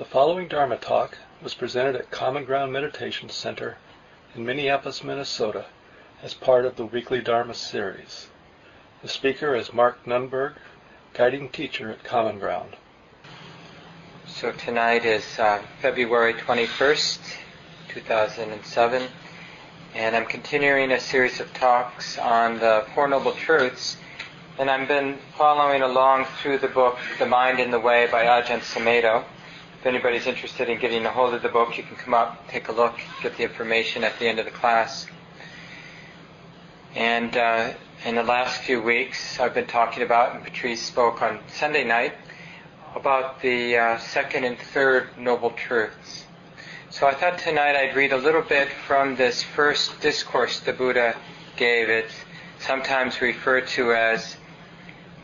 The following Dharma talk was presented at Common Ground Meditation Center in Minneapolis, Minnesota as part of the weekly Dharma series. The speaker is Mark Nunberg, guiding teacher at Common Ground. So tonight is uh, February 21st, 2007, and I'm continuing a series of talks on the Four Noble Truths, and I've been following along through the book The Mind and the Way by Ajahn Sumedho. If anybody's interested in getting a hold of the book, you can come up, take a look, get the information at the end of the class. And uh, in the last few weeks, I've been talking about, and Patrice spoke on Sunday night, about the uh, second and third Noble Truths. So I thought tonight I'd read a little bit from this first discourse the Buddha gave. It's sometimes referred to as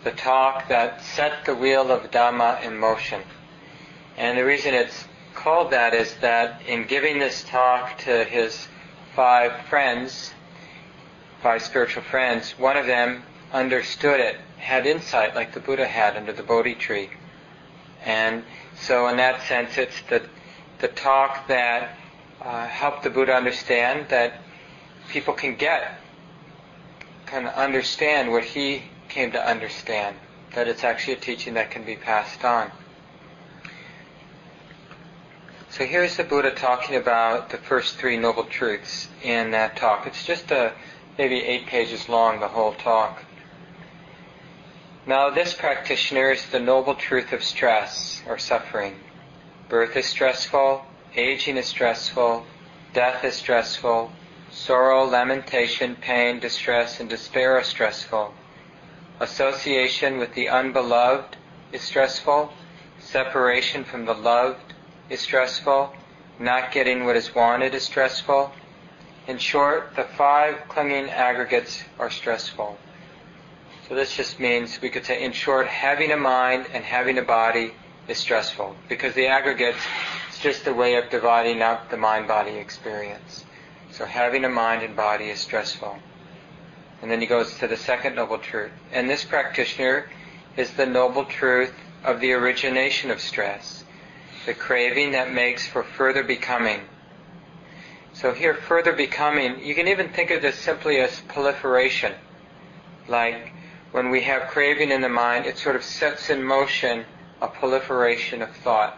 the talk that set the wheel of Dhamma in motion. And the reason it's called that is that in giving this talk to his five friends, five spiritual friends, one of them understood it, had insight like the Buddha had under the Bodhi tree. And so in that sense, it's the, the talk that uh, helped the Buddha understand that people can get, can understand what he came to understand, that it's actually a teaching that can be passed on. So here's the Buddha talking about the first three noble truths in that talk. It's just a maybe eight pages long, the whole talk. Now, this practitioner is the noble truth of stress or suffering. Birth is stressful, aging is stressful, death is stressful, sorrow, lamentation, pain, distress, and despair are stressful. Association with the unbeloved is stressful, separation from the loved is stressful. Not getting what is wanted is stressful. In short, the five clinging aggregates are stressful. So this just means we could say, in short, having a mind and having a body is stressful because the aggregates is just a way of dividing up the mind-body experience. So having a mind and body is stressful. And then he goes to the second noble truth. And this practitioner is the noble truth of the origination of stress the craving that makes for further becoming. So here, further becoming, you can even think of this simply as proliferation. Like when we have craving in the mind, it sort of sets in motion a proliferation of thought,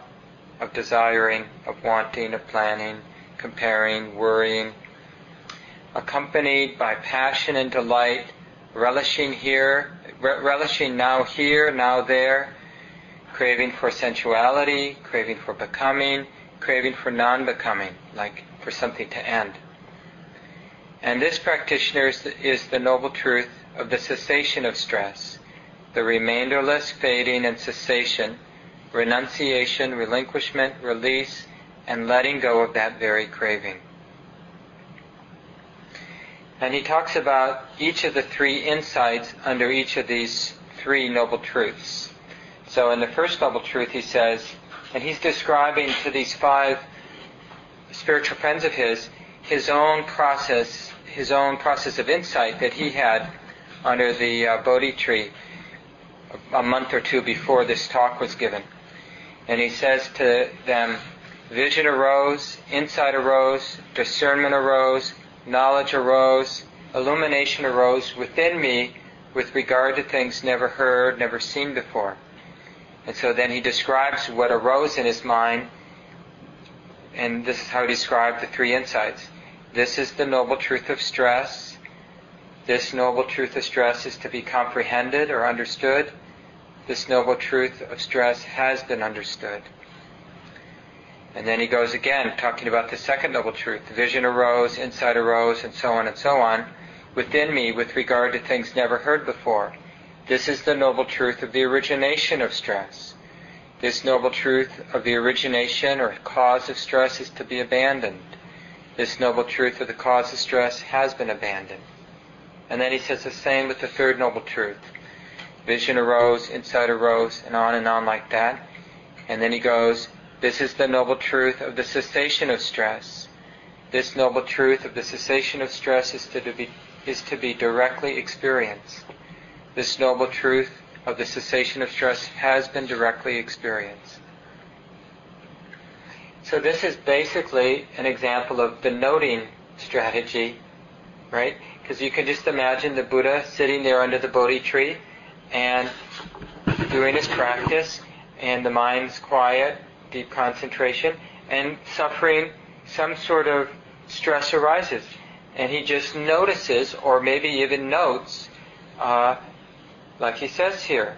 of desiring, of wanting, of planning, comparing, worrying, accompanied by passion and delight, relishing here, relishing now here, now there, craving for sensuality, craving for becoming, craving for non-becoming, like for something to end. And this practitioner is the, is the noble truth of the cessation of stress, the remainderless fading and cessation, renunciation, relinquishment, release, and letting go of that very craving. And he talks about each of the three insights under each of these three noble truths. So in the first noble truth, he says, and he's describing to these five spiritual friends of his his own process, his own process of insight that he had under the uh, Bodhi tree a month or two before this talk was given. And he says to them, vision arose, insight arose, discernment arose, knowledge arose, illumination arose within me with regard to things never heard, never seen before. And so then he describes what arose in his mind, and this is how he described the three insights. This is the noble truth of stress. This noble truth of stress is to be comprehended or understood. This noble truth of stress has been understood. And then he goes again, talking about the second noble truth. Vision arose, insight arose, and so on and so on, within me with regard to things never heard before. This is the noble truth of the origination of stress. This noble truth of the origination or cause of stress is to be abandoned. This noble truth of the cause of stress has been abandoned. And then he says the same with the third noble truth. Vision arose, insight arose, and on and on like that. And then he goes, this is the noble truth of the cessation of stress. This noble truth of the cessation of stress is to be, is to be directly experienced. This noble truth of the cessation of stress has been directly experienced. So this is basically an example of the noting strategy, right? Because you can just imagine the Buddha sitting there under the Bodhi tree and doing his practice, and the mind's quiet, deep concentration, and suffering some sort of stress arises. And he just notices, or maybe even notes, uh, like he says here.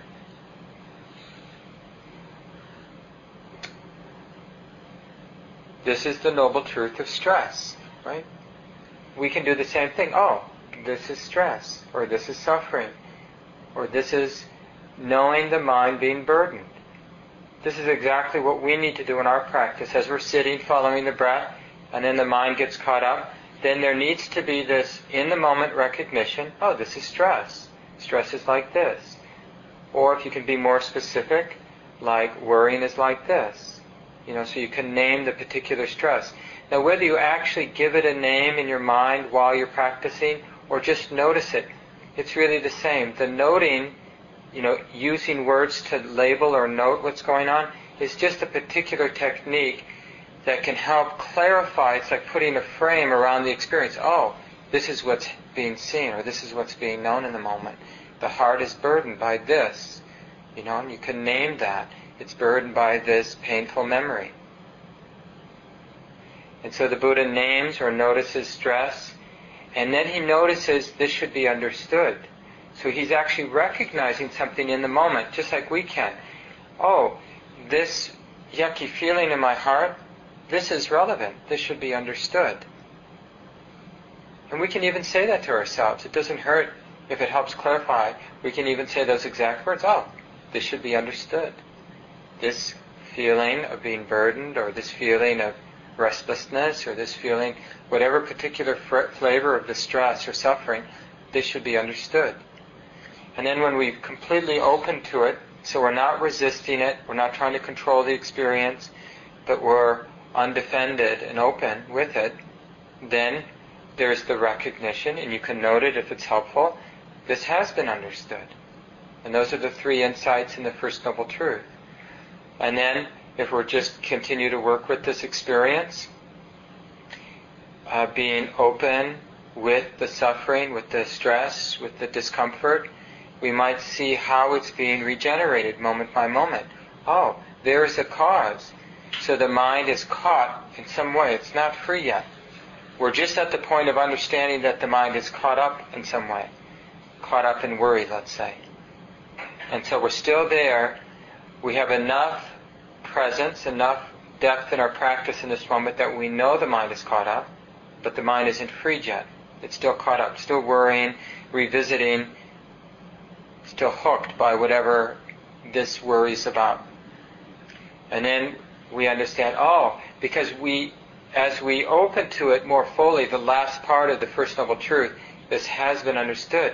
This is the noble truth of stress, right? We can do the same thing. Oh, this is stress, or this is suffering, or this is knowing the mind being burdened. This is exactly what we need to do in our practice. As we're sitting, following the breath, and then the mind gets caught up, then there needs to be this in the moment recognition oh, this is stress. Stress is like this. Or if you can be more specific, like worrying is like this. You know, so you can name the particular stress. Now, whether you actually give it a name in your mind while you're practicing or just notice it, it's really the same. The noting you know, using words to label or note what's going on is just a particular technique that can help clarify. It's like putting a frame around the experience. Oh, this is what's being seen, or this is what's being known in the moment. The heart is burdened by this, you know, and you can name that. It's burdened by this painful memory. And so the Buddha names or notices stress, and then he notices this should be understood. So he's actually recognizing something in the moment, just like we can. Oh, this yucky feeling in my heart, this is relevant. This should be understood. And we can even say that to ourselves. It doesn't hurt if it helps clarify. We can even say those exact words. Oh, this should be understood. This feeling of being burdened, or this feeling of restlessness, or this feeling, whatever particular flavor of distress or suffering, this should be understood. And then when we're completely open to it, so we're not resisting it, we're not trying to control the experience, but we're undefended and open with it, then there's the recognition, and you can note it if it's helpful. This has been understood. And those are the three insights in the First Noble Truth. And then, if we're just continue to work with this experience, uh, being open with the suffering, with the stress, with the discomfort, we might see how it's being regenerated moment by moment. Oh, there's a cause. So the mind is caught in some way. It's not free yet. We're just at the point of understanding that the mind is caught up in some way. Caught up in worry, let's say. And so we're still there. We have enough presence, enough depth in our practice in this moment that we know the mind is caught up, but the mind isn't free yet. It's still caught up, still worrying, revisiting, still hooked by whatever this worries about. And then we understand, oh, because we, as we open to it more fully, the last part of the First Noble Truth, this has been understood.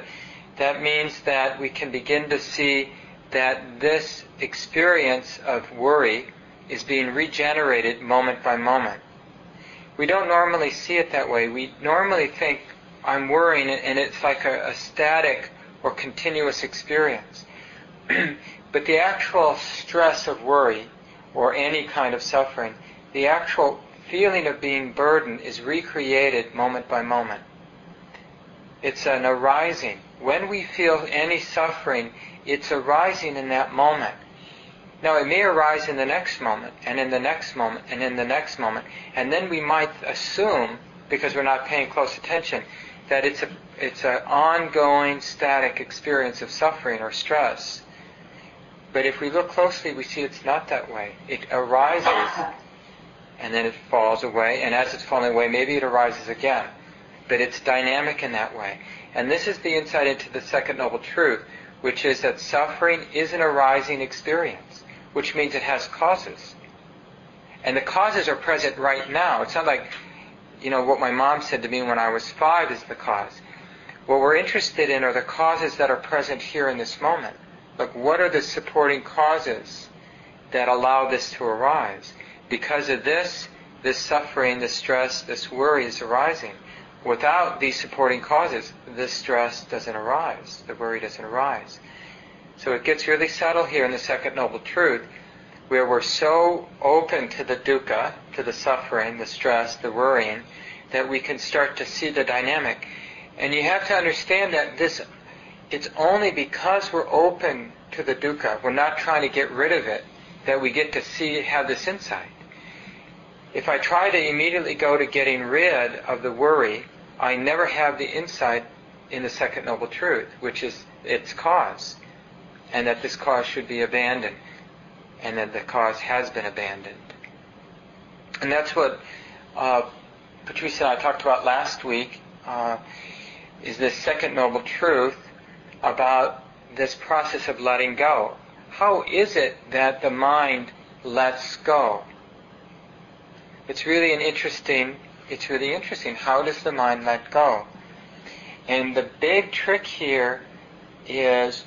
That means that we can begin to see that this experience of worry is being regenerated moment by moment. We don't normally see it that way. We normally think, I'm worrying, and it's like a, a static or continuous experience. but the actual stress of worry or any kind of suffering, the actual feeling of being burdened is recreated moment by moment. It's an arising. When we feel any suffering, it's arising in that moment. Now, it may arise in the next moment, and in the next moment, and in the next moment, and then we might assume, because we're not paying close attention, that it's a it's an ongoing static experience of suffering or stress. But if we look closely, we see it's not that way. It arises and then it falls away, and as it's falling away, maybe it arises again. But it's dynamic in that way. And this is the insight into the second noble truth, which is that suffering is an arising experience, which means it has causes. And the causes are present right now. It's not like you know, what my mom said to me when I was five is the cause. What we're interested in are the causes that are present here in this moment. Like, what are the supporting causes that allow this to arise? Because of this, this suffering, this stress, this worry is arising. Without these supporting causes, this stress doesn't arise, the worry doesn't arise. So it gets really subtle here in the second noble truth, where we're so open to the dukkha, to the suffering, the stress, the worrying, that we can start to see the dynamic. And you have to understand that this, it's only because we're open to the dukkha, we're not trying to get rid of it, that we get to see, have this insight. If I try to immediately go to getting rid of the worry, I never have the insight in the second noble truth, which is its cause, and that this cause should be abandoned, and that the cause has been abandoned. And that's what uh, Patricia and I talked about last week, uh, is this second noble truth about this process of letting go. How is it that the mind lets go? It's really an interesting, it's really interesting. How does the mind let go? And the big trick here is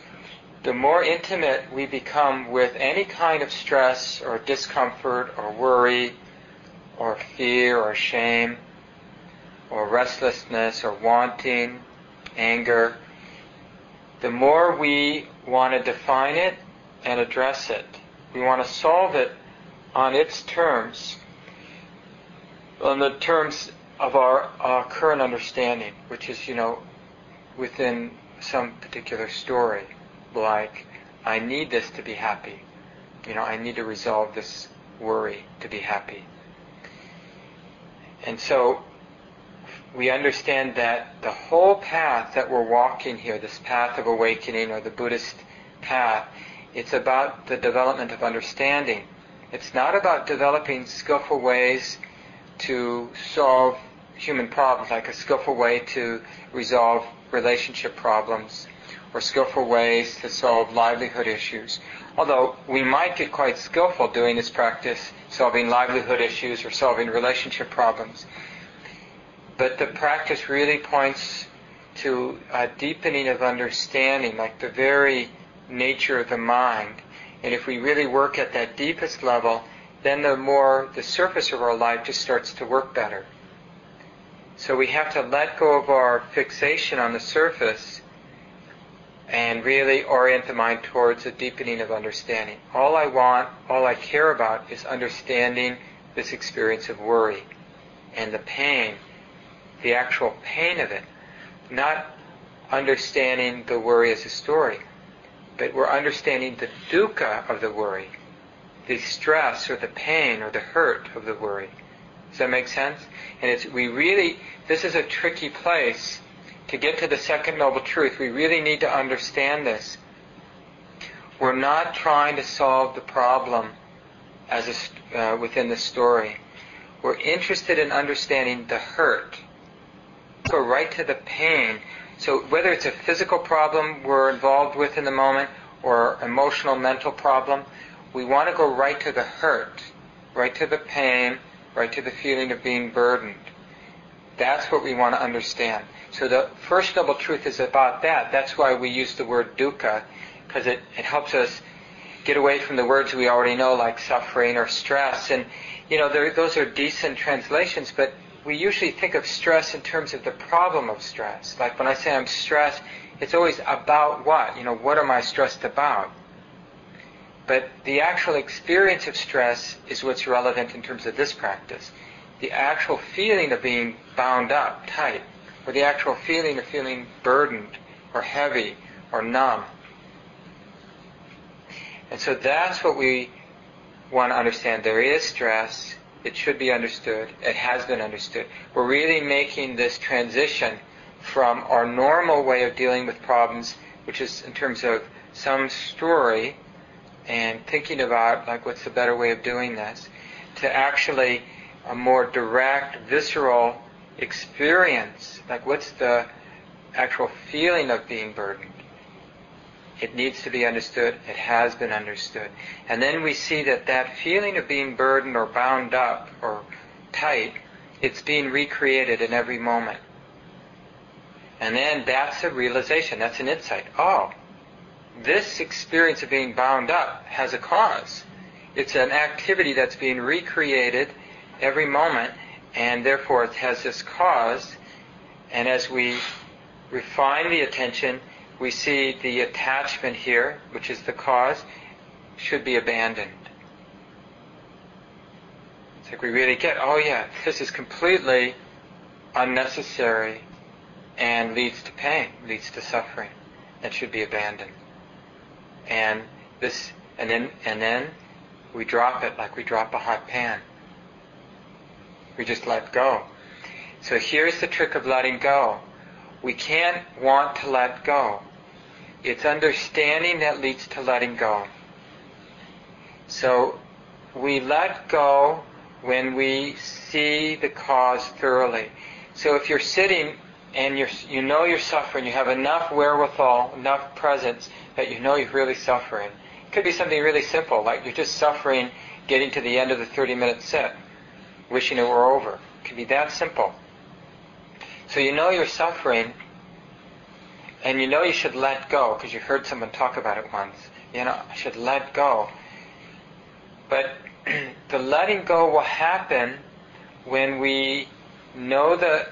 the more intimate we become with any kind of stress or discomfort or worry or fear or shame or restlessness or wanting, anger, the more we want to define it and address it. We want to solve it on its terms, on the terms of our, our current understanding, which is, you know, within some particular story, like, I need this to be happy. You know, I need to resolve this worry to be happy. And so we understand that the whole path that we're walking here, this path of awakening or the Buddhist path, it's about the development of understanding. It's not about developing skillful ways to solve human problems, like a skillful way to resolve relationship problems or skillful ways to solve livelihood issues. Although we might get quite skillful doing this practice, solving livelihood issues or solving relationship problems. But the practice really points to a deepening of understanding, like the very nature of the mind. And if we really work at that deepest level, then the more the surface of our life just starts to work better. So we have to let go of our fixation on the surface and really orient the mind towards a deepening of understanding. All I want, all I care about is understanding this experience of worry and the pain, the actual pain of it, not understanding the worry as a story, but we're understanding the dukkha of the worry, the stress or the pain or the hurt of the worry. Does that make sense? And it's we really this is a tricky place to get to the second noble truth, we really need to understand this. We're not trying to solve the problem as a, uh, within the story. We're interested in understanding the hurt. Go right to the pain. So whether it's a physical problem we're involved with in the moment or emotional, mental problem, we want to go right to the hurt, right to the pain, right to the feeling of being burdened. That's what we want to understand. So the first noble truth is about that. That's why we use the word dukkha, because it, it helps us get away from the words we already know, like suffering or stress. And, you know, those are decent translations, but we usually think of stress in terms of the problem of stress. Like when I say I'm stressed, it's always about what? You know, what am I stressed about? But the actual experience of stress is what's relevant in terms of this practice the actual feeling of being bound up tight, or the actual feeling of feeling burdened, or heavy, or numb. And so that's what we want to understand. There is stress. It should be understood. It has been understood. We're really making this transition from our normal way of dealing with problems, which is in terms of some story and thinking about like what's the better way of doing this, to actually a more direct, visceral experience. Like, what's the actual feeling of being burdened? It needs to be understood. It has been understood. And then we see that that feeling of being burdened or bound up or tight, it's being recreated in every moment. And then that's a realization. That's an insight. Oh, this experience of being bound up has a cause. It's an activity that's being recreated every moment, and therefore it has this cause. And as we refine the attention, we see the attachment here, which is the cause, should be abandoned. It's like we really get, oh yeah, this is completely unnecessary and leads to pain, leads to suffering that should be abandoned. And this, and then, and then we drop it like we drop a hot pan. We just let go. So here's the trick of letting go. We can't want to let go. It's understanding that leads to letting go. So we let go when we see the cause thoroughly. So if you're sitting and you're, you know you're suffering, you have enough wherewithal, enough presence that you know you're really suffering. It could be something really simple, like you're just suffering getting to the end of the 30 minute set, wishing it were over. It could be that simple. So you know you're suffering, and you know you should let go because you heard someone talk about it once. You know, I should let go. But the letting go will happen when we know the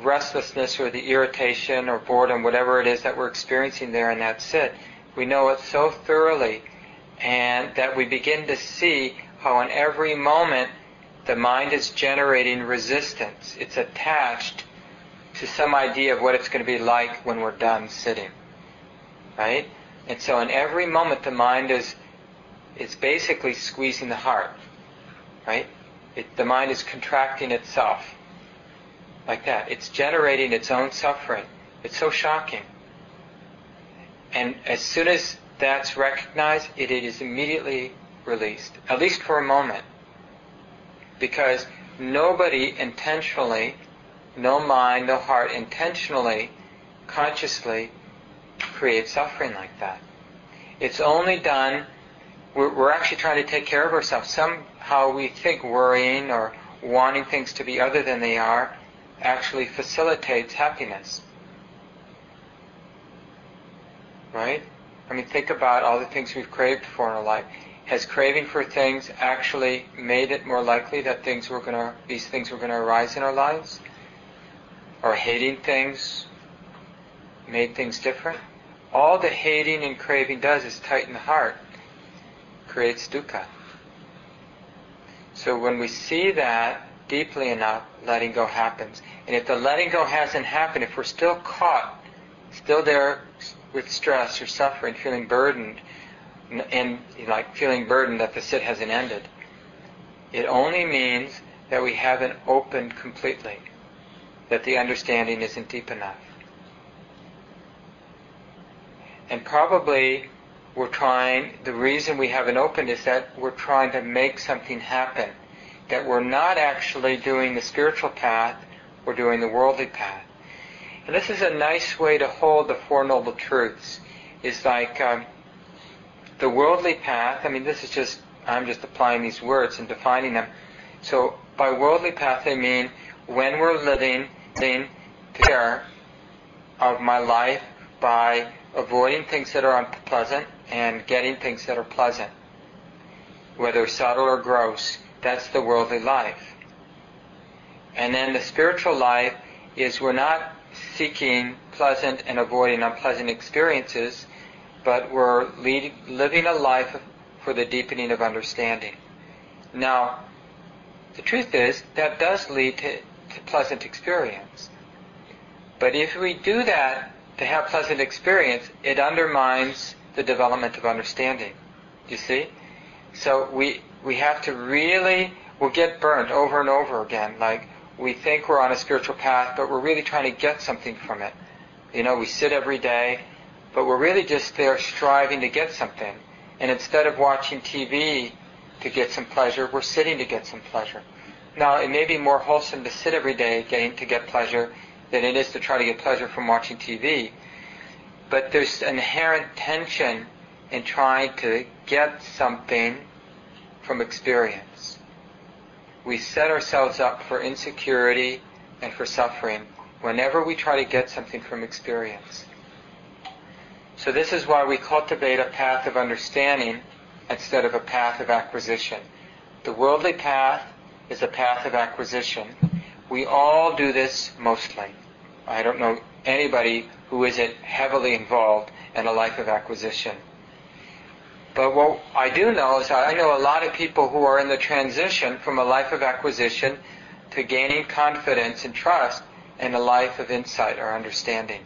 restlessness or the irritation or boredom, whatever it is that we're experiencing there in that sit. We know it so thoroughly and that we begin to see how in every moment the mind is generating resistance. It's attached to some idea of what it's going to be like when we're done sitting. Right? And so in every moment the mind is it's basically squeezing the heart. Right? It, the mind is contracting itself. Like that. It's generating its own suffering. It's so shocking. And as soon as that's recognized, it is immediately released, at least for a moment. Because nobody intentionally, no mind, no heart intentionally, consciously creates suffering like that. It's only done, we're, we're actually trying to take care of ourselves. Somehow we think worrying or wanting things to be other than they are actually facilitates happiness. Right? I mean, think about all the things we've craved for in our life. Has craving for things actually made it more likely that things were going to, these things were going to arise in our lives? Or hating things made things different? All the hating and craving does is tighten the heart, creates dukkha. So when we see that deeply enough, letting go happens. And if the letting go hasn't happened, if we're still caught, still there with stress or suffering, feeling burdened, and like feeling burdened that the sit hasn't ended, it only means that we haven't opened completely, that the understanding isn't deep enough. And probably we're trying, the reason we haven't opened is that we're trying to make something happen. That we're not actually doing the spiritual path, we're doing the worldly path. And this is a nice way to hold the Four Noble Truths. Is like um, the worldly path. I mean, this is just I'm just applying these words and defining them. So by worldly path, I mean when we're living in care of my life by avoiding things that are unpleasant and getting things that are pleasant, whether subtle or gross. That's the worldly life. And then the spiritual life is we're not seeking pleasant and avoiding unpleasant experiences, but we're lead, living a life for the deepening of understanding. Now, the truth is, that does lead to, to pleasant experience. But if we do that to have pleasant experience, it undermines the development of understanding. You see? So we, we have to really, we'll get burnt over and over again. Like, we think we're on a spiritual path, but we're really trying to get something from it. You know, we sit every day, but we're really just there striving to get something. And instead of watching TV to get some pleasure, we're sitting to get some pleasure. Now, it may be more wholesome to sit every day getting to get pleasure than it is to try to get pleasure from watching TV. But there's inherent tension in trying to get something from experience we set ourselves up for insecurity and for suffering whenever we try to get something from experience. So this is why we cultivate a path of understanding instead of a path of acquisition. The worldly path is a path of acquisition. We all do this mostly. I don't know anybody who isn't heavily involved in a life of acquisition. But what I do know is I know a lot of people who are in the transition from a life of acquisition to gaining confidence and trust and a life of insight or understanding.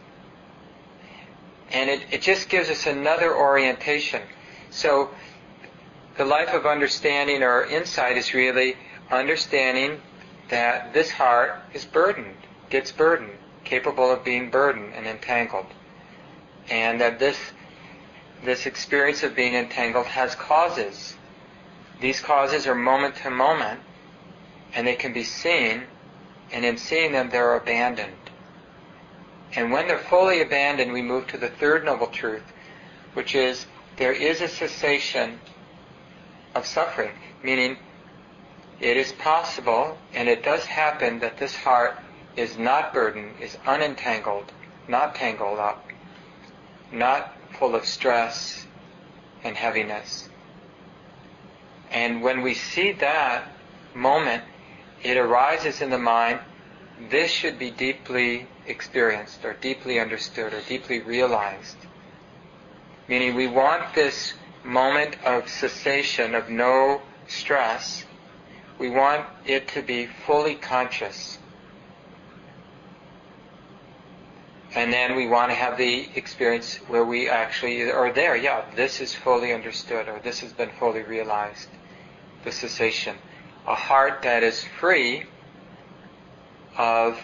And it, it just gives us another orientation. So the life of understanding or insight is really understanding that this heart is burdened, gets burdened, capable of being burdened and entangled. And that this this experience of being entangled has causes. These causes are moment to moment, and they can be seen, and in seeing them, they're abandoned. And when they're fully abandoned, we move to the third noble truth, which is there is a cessation of suffering, meaning it is possible, and it does happen, that this heart is not burdened, is unentangled, not tangled up, not full of stress and heaviness. And when we see that moment, it arises in the mind, this should be deeply experienced or deeply understood or deeply realized. Meaning we want this moment of cessation, of no stress, we want it to be fully conscious. And then we want to have the experience where we actually are there. Yeah, this is fully understood, or this has been fully realized. The cessation. A heart that is free of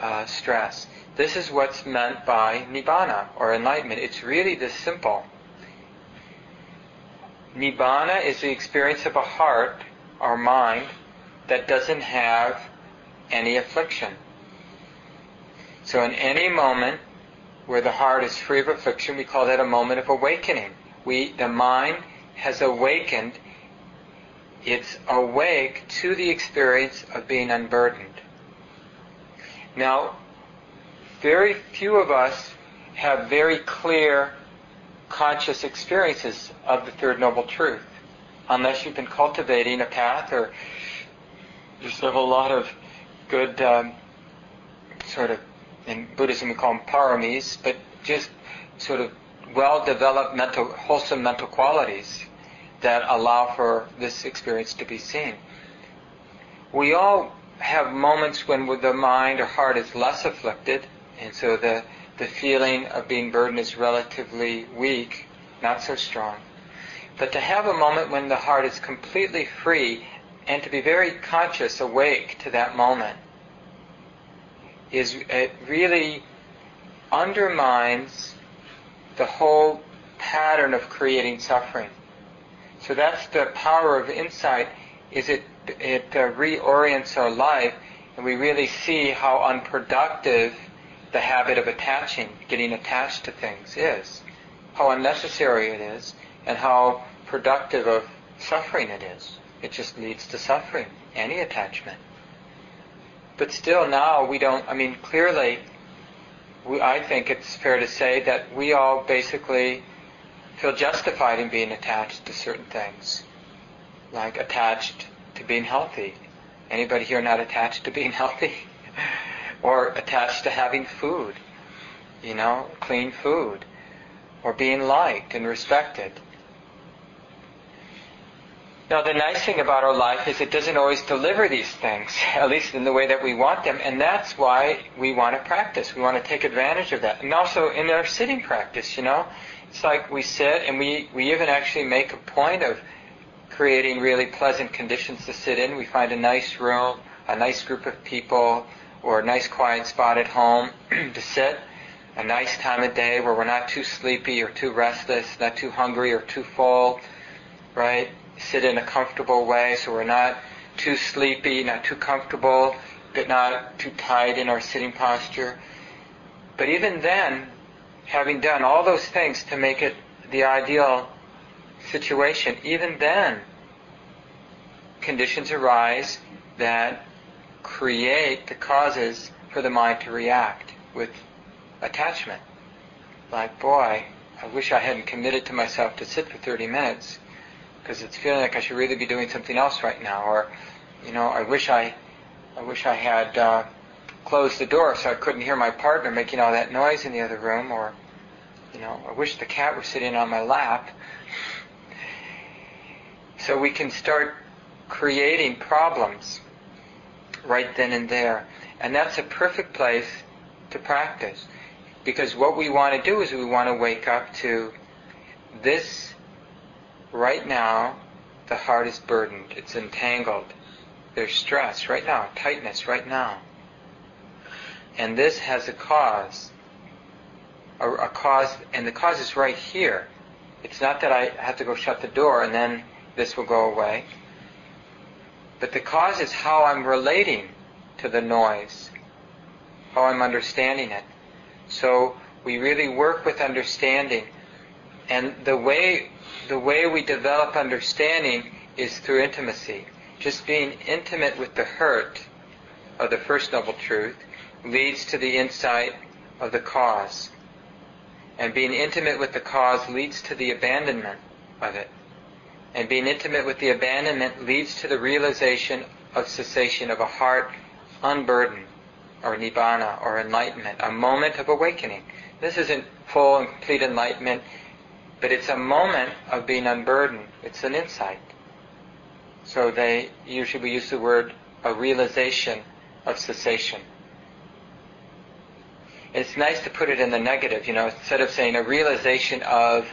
uh, stress. This is what's meant by nibbana, or enlightenment. It's really this simple. Nibbana is the experience of a heart, or mind, that doesn't have any affliction. So in any moment where the heart is free of affliction, we call that a moment of awakening. We, the mind has awakened. It's awake to the experience of being unburdened. Now, very few of us have very clear conscious experiences of the Third Noble Truth, unless you've been cultivating a path or just have a lot of good um, sort of in Buddhism we call them paramis, but just sort of well-developed mental, wholesome mental qualities that allow for this experience to be seen. We all have moments when the mind or heart is less afflicted, and so the, the feeling of being burdened is relatively weak, not so strong. But to have a moment when the heart is completely free and to be very conscious, awake to that moment, is it really undermines the whole pattern of creating suffering. So that's the power of insight. Is it it uh, reorients our life, and we really see how unproductive the habit of attaching, getting attached to things, is. How unnecessary it is, and how productive of suffering it is. It just leads to suffering. Any attachment. But still now we don't, I mean, clearly, we, I think it's fair to say that we all basically feel justified in being attached to certain things. Like attached to being healthy. Anybody here not attached to being healthy? or attached to having food, you know, clean food. Or being liked and respected. Now, the nice thing about our life is it doesn't always deliver these things, at least in the way that we want them, and that's why we want to practice. We want to take advantage of that. And also in our sitting practice, you know, it's like we sit and we, we even actually make a point of creating really pleasant conditions to sit in. We find a nice room, a nice group of people, or a nice quiet spot at home to sit, a nice time of day where we're not too sleepy or too restless, not too hungry or too full, right? Sit in a comfortable way so we're not too sleepy, not too comfortable, but not too tight in our sitting posture. But even then, having done all those things to make it the ideal situation, even then, conditions arise that create the causes for the mind to react with attachment. Like, boy, I wish I hadn't committed to myself to sit for 30 minutes because it's feeling like I should really be doing something else right now, or you know, I wish I, I wish I had uh, closed the door so I couldn't hear my partner making all that noise in the other room, or You know, I wish the cat were sitting on my lap. So we can start creating problems right then and there. And that's a perfect place to practice. Because what we want to do is we want to wake up to this right now, the heart is burdened, it's entangled. There's stress right now, tightness right now. And this has a cause. A, a cause, and the cause is right here. It's not that I have to go shut the door and then this will go away. But the cause is how I'm relating to the noise, how I'm understanding it. So we really work with understanding. And the way, the way we develop understanding is through intimacy. Just being intimate with the hurt of the First Noble Truth leads to the insight of the cause. And being intimate with the cause leads to the abandonment of it. And being intimate with the abandonment leads to the realization of cessation of a heart unburdened, or nibbana, or enlightenment, a moment of awakening. This isn't full and complete enlightenment, but it's a moment of being unburdened. It's an insight. So they usually we use the word a realization of cessation. It's nice to put it in the negative, you know, instead of saying a realization of,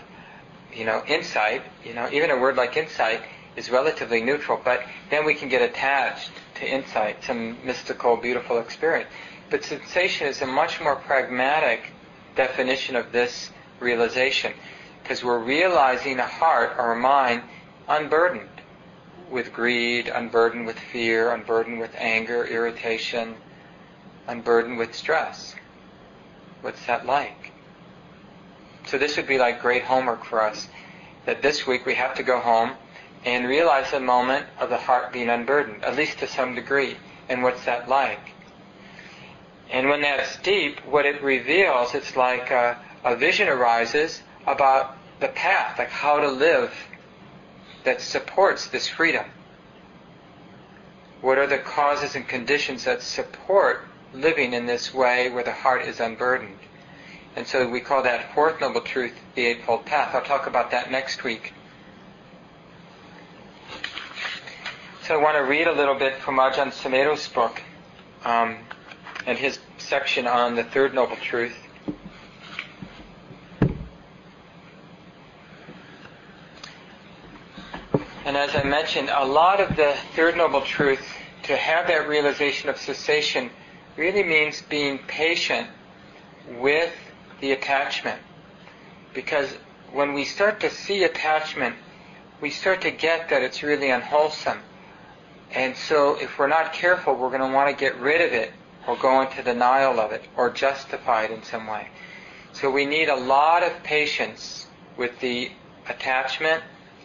you know, insight, you know, even a word like insight is relatively neutral, but then we can get attached to insight, some mystical, beautiful experience. But cessation is a much more pragmatic definition of this realization, because we're realizing a heart or a mind unburdened with greed, unburdened with fear, unburdened with anger, irritation, unburdened with stress. What's that like? So this would be like great homework for us, that this week we have to go home and realize the moment of the heart being unburdened, at least to some degree. And what's that like? And when that's deep, what it reveals, it's like a, a vision arises about the path, like how to live that supports this freedom. What are the causes and conditions that support living in this way where the heart is unburdened? And so we call that fourth noble truth the Eightfold Path. I'll talk about that next week. So I want to read a little bit from Ajahn Sumedho's book um, and his section on the Third Noble Truth. And as I mentioned, a lot of the Third Noble Truth, to have that realization of cessation, really means being patient with the attachment. Because when we start to see attachment, we start to get that it's really unwholesome. And so if we're not careful, we're going to want to get rid of it or go into denial of it or justify it in some way. So we need a lot of patience with the attachment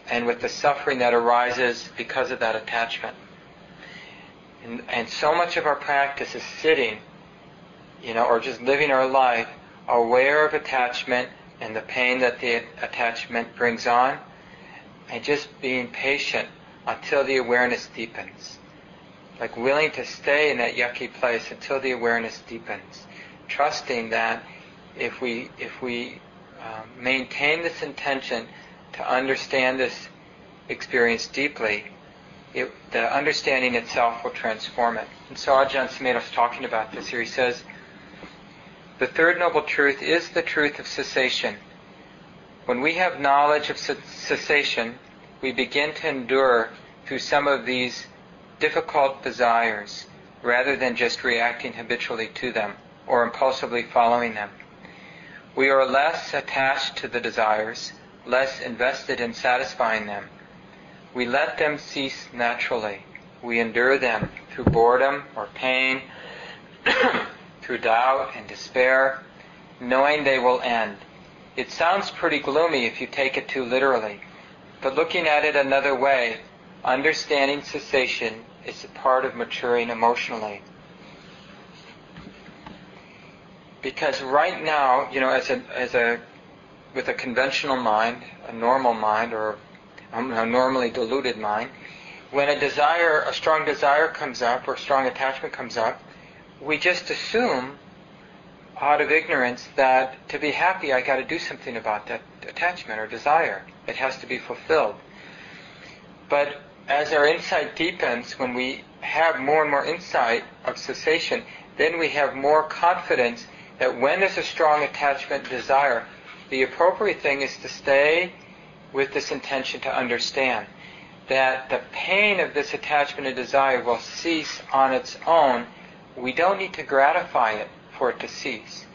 and with the suffering that arises because of that attachment. And, and so much of our practice is sitting, you know, or just living our life aware of attachment and the pain that the attachment brings on, and just being patient until the awareness deepens. Like willing to stay in that yucky place until the awareness deepens. Trusting that if we, if we um, maintain this intention to understand this experience deeply, it, the understanding itself will transform it. And so Ajahn Sumedho is talking about this here. He says, the third noble truth is the truth of cessation. When we have knowledge of cessation, we begin to endure through some of these difficult desires rather than just reacting habitually to them or impulsively following them. We are less attached to the desires, less invested in satisfying them. We let them cease naturally. We endure them through boredom or pain, through doubt and despair, knowing they will end. It sounds pretty gloomy if you take it too literally, but looking at it another way, understanding cessation is a part of maturing emotionally. Because right now, you know, as a, as a, with a conventional mind, a normal mind, or a normally deluded mind, when a desire, a strong desire comes up, or a strong attachment comes up, we just assume out of ignorance that to be happy I got to do something about that attachment or desire. It has to be fulfilled. But as our insight deepens, when we have more and more insight of cessation, then we have more confidence that when there's a strong attachment desire, the appropriate thing is to stay with this intention to understand that the pain of this attachment and desire will cease on its own. We don't need to gratify it for it to cease.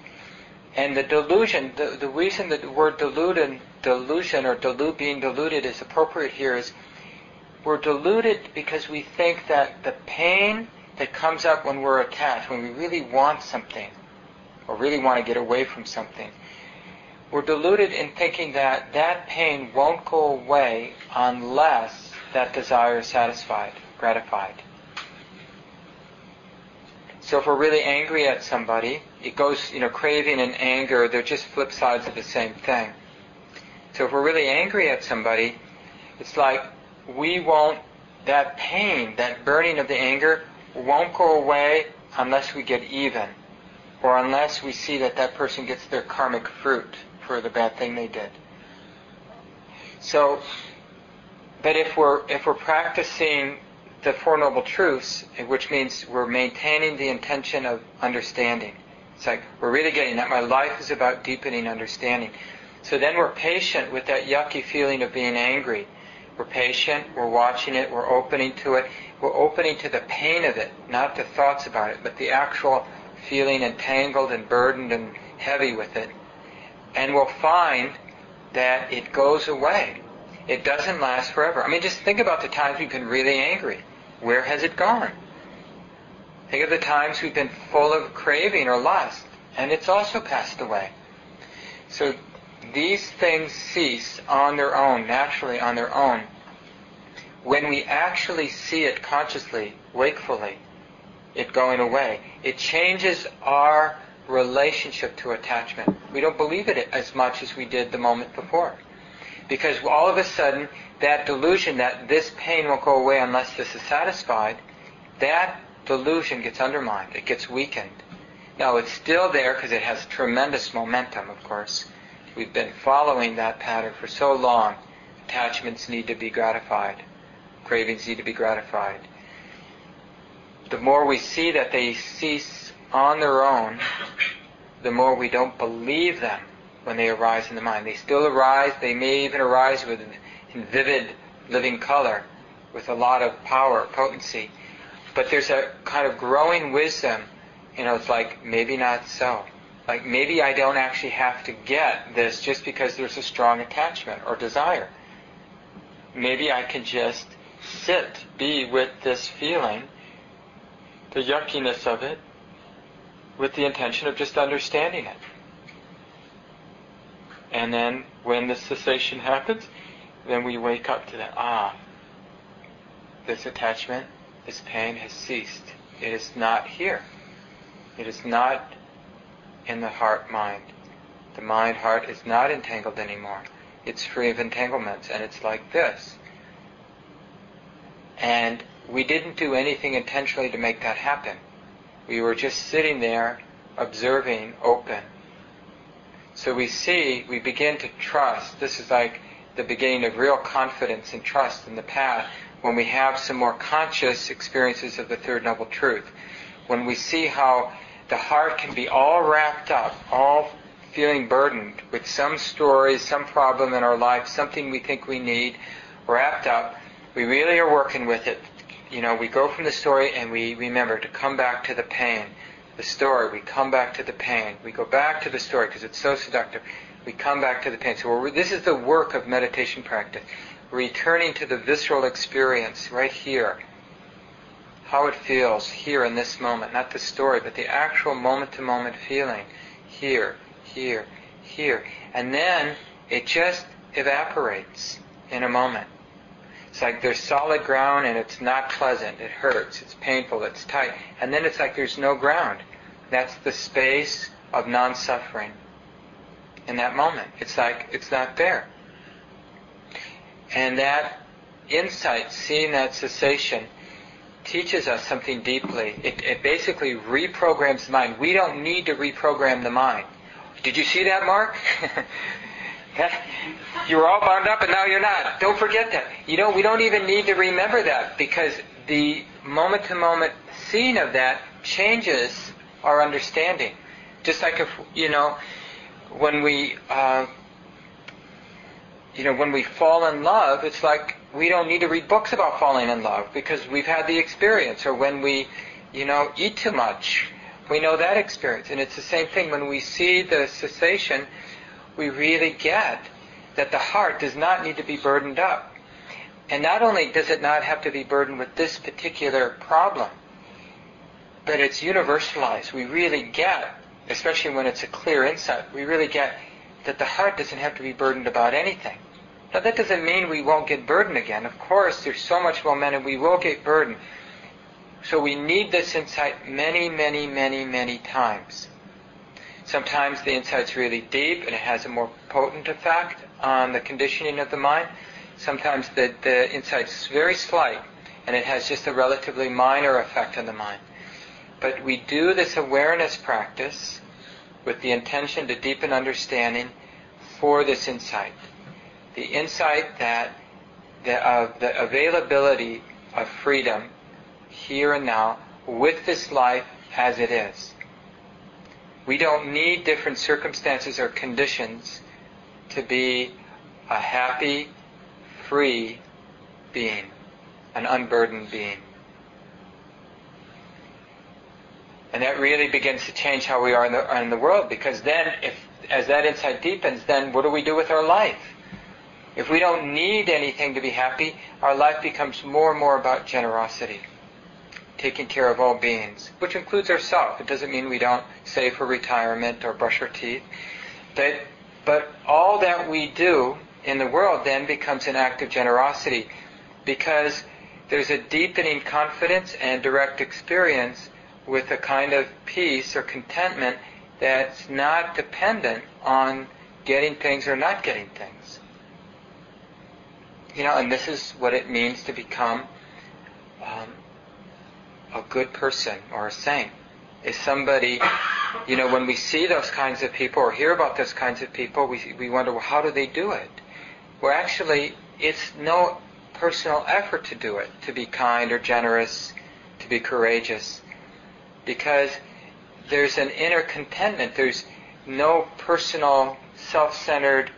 And the delusion, the, the reason that the word deluded, delusion or being deluded is appropriate here is we're deluded because we think that the pain that comes up when we're attached, when we really want something, or really want to get away from something, we're deluded in thinking that that pain won't go away unless that desire is satisfied, gratified. So if we're really angry at somebody, it goes, you know, craving and anger, they're just flip sides of the same thing. So if we're really angry at somebody, it's like we won't, that pain, that burning of the anger won't go away unless we get even or unless we see that that person gets their karmic fruit for the bad thing they did. So, but if we're, if we're practicing the Four Noble Truths, which means we're maintaining the intention of understanding. It's like we're really getting that. My life is about deepening understanding. So then we're patient with that yucky feeling of being angry. We're patient, we're watching it, we're opening to it, we're opening to the pain of it, not the thoughts about it, but the actual feeling entangled and burdened and heavy with it. And we'll find that it goes away. It doesn't last forever. I mean, just think about the times we've been really angry. Where has it gone? Think of the times we've been full of craving or lust, and it's also passed away. So these things cease on their own, naturally on their own, when we actually see it consciously, wakefully, it going away. It changes our relationship to attachment. We don't believe it as much as we did the moment before. Because all of a sudden, that delusion that this pain will go away unless this is satisfied, that delusion gets undermined. It gets weakened. Now, it's still there because it has tremendous momentum, of course. We've been following that pattern for so long. Attachments need to be gratified. Cravings need to be gratified. The more we see that they cease on their own, the more we don't believe them when they arise in the mind. They still arise, they may even arise with in vivid living color, with a lot of power, potency. But there's a kind of growing wisdom, you know, it's like, maybe not so. Like maybe I don't actually have to get this just because there's a strong attachment or desire. Maybe I can just sit, be with this feeling, the yuckiness of it, with the intention of just understanding it. And then when the cessation happens, then we wake up to that, ah, this attachment, this pain has ceased. It is not here. It is not in the heart mind. The mind heart is not entangled anymore. It's free of entanglements, and it's like this. And we didn't do anything intentionally to make that happen. We were just sitting there, observing, open. So we see, we begin to trust. This is like the beginning of real confidence and trust in the path when we have some more conscious experiences of the Third Noble Truth. When we see how the heart can be all wrapped up, all feeling burdened with some story, some problem in our life, something we think we need, wrapped up. We really are working with it. You know, we go from the story and we remember to come back to the pain. The story, we come back to the pain. We go back to the story because it's so seductive. We come back to the pain. So this is the work of meditation practice. Returning to the visceral experience right here how it feels here in this moment, not the story, but the actual moment to moment feeling here, here, here. And then it just evaporates in a moment. It's like there's solid ground and it's not pleasant. It hurts. It's painful. It's tight. And then it's like there's no ground. That's the space of non-suffering. In that moment, it's like it's not there. And that insight, seeing that cessation, teaches us something deeply. It, it basically reprograms the mind. We don't need to reprogram the mind. Did you see that, Mark? you were all bound up and now you're not. Don't forget that. You know, we don't even need to remember that because the moment to moment seeing of that changes our understanding. Just like if, you know, when we, uh, you know, when we fall in love, it's like we don't need to read books about falling in love because we've had the experience. Or when we, you know, eat too much, we know that experience. And it's the same thing when we see the cessation, we really get that the heart does not need to be burdened up. And not only does it not have to be burdened with this particular problem, but it's universalized. We really get, especially when it's a clear insight, we really get that the heart doesn't have to be burdened about anything. Now that doesn't mean we won't get burdened again. Of course, there's so much momentum, we will get burdened. So we need this insight many, many, many, many times. Sometimes the insight's really deep and it has a more potent effect on the conditioning of the mind. Sometimes the, the insight's very slight and it has just a relatively minor effect on the mind. But we do this awareness practice with the intention to deepen understanding for this insight. The insight that the, the availability of freedom here and now with this life as it is. We don't need different circumstances or conditions to be a happy, free being, an unburdened being. And that really begins to change how we are in the, in the world because then, if, as that insight deepens, then what do we do with our life? If we don't need anything to be happy, our life becomes more and more about generosity, taking care of all beings, which includes ourselves. It doesn't mean we don't save for retirement or brush our teeth. But, but all that we do in the world then becomes an act of generosity because there's a deepening confidence and direct experience with a kind of peace or contentment that's not dependent on getting things or not getting things. You know, and this is what it means to become um, a good person or a saint. Is somebody, you know, when we see those kinds of people or hear about those kinds of people, we, we wonder, well, how do they do it? Well, actually, it's no personal effort to do it, to be kind or generous, to be courageous because there's an inner contentment. There's no personal, self-centered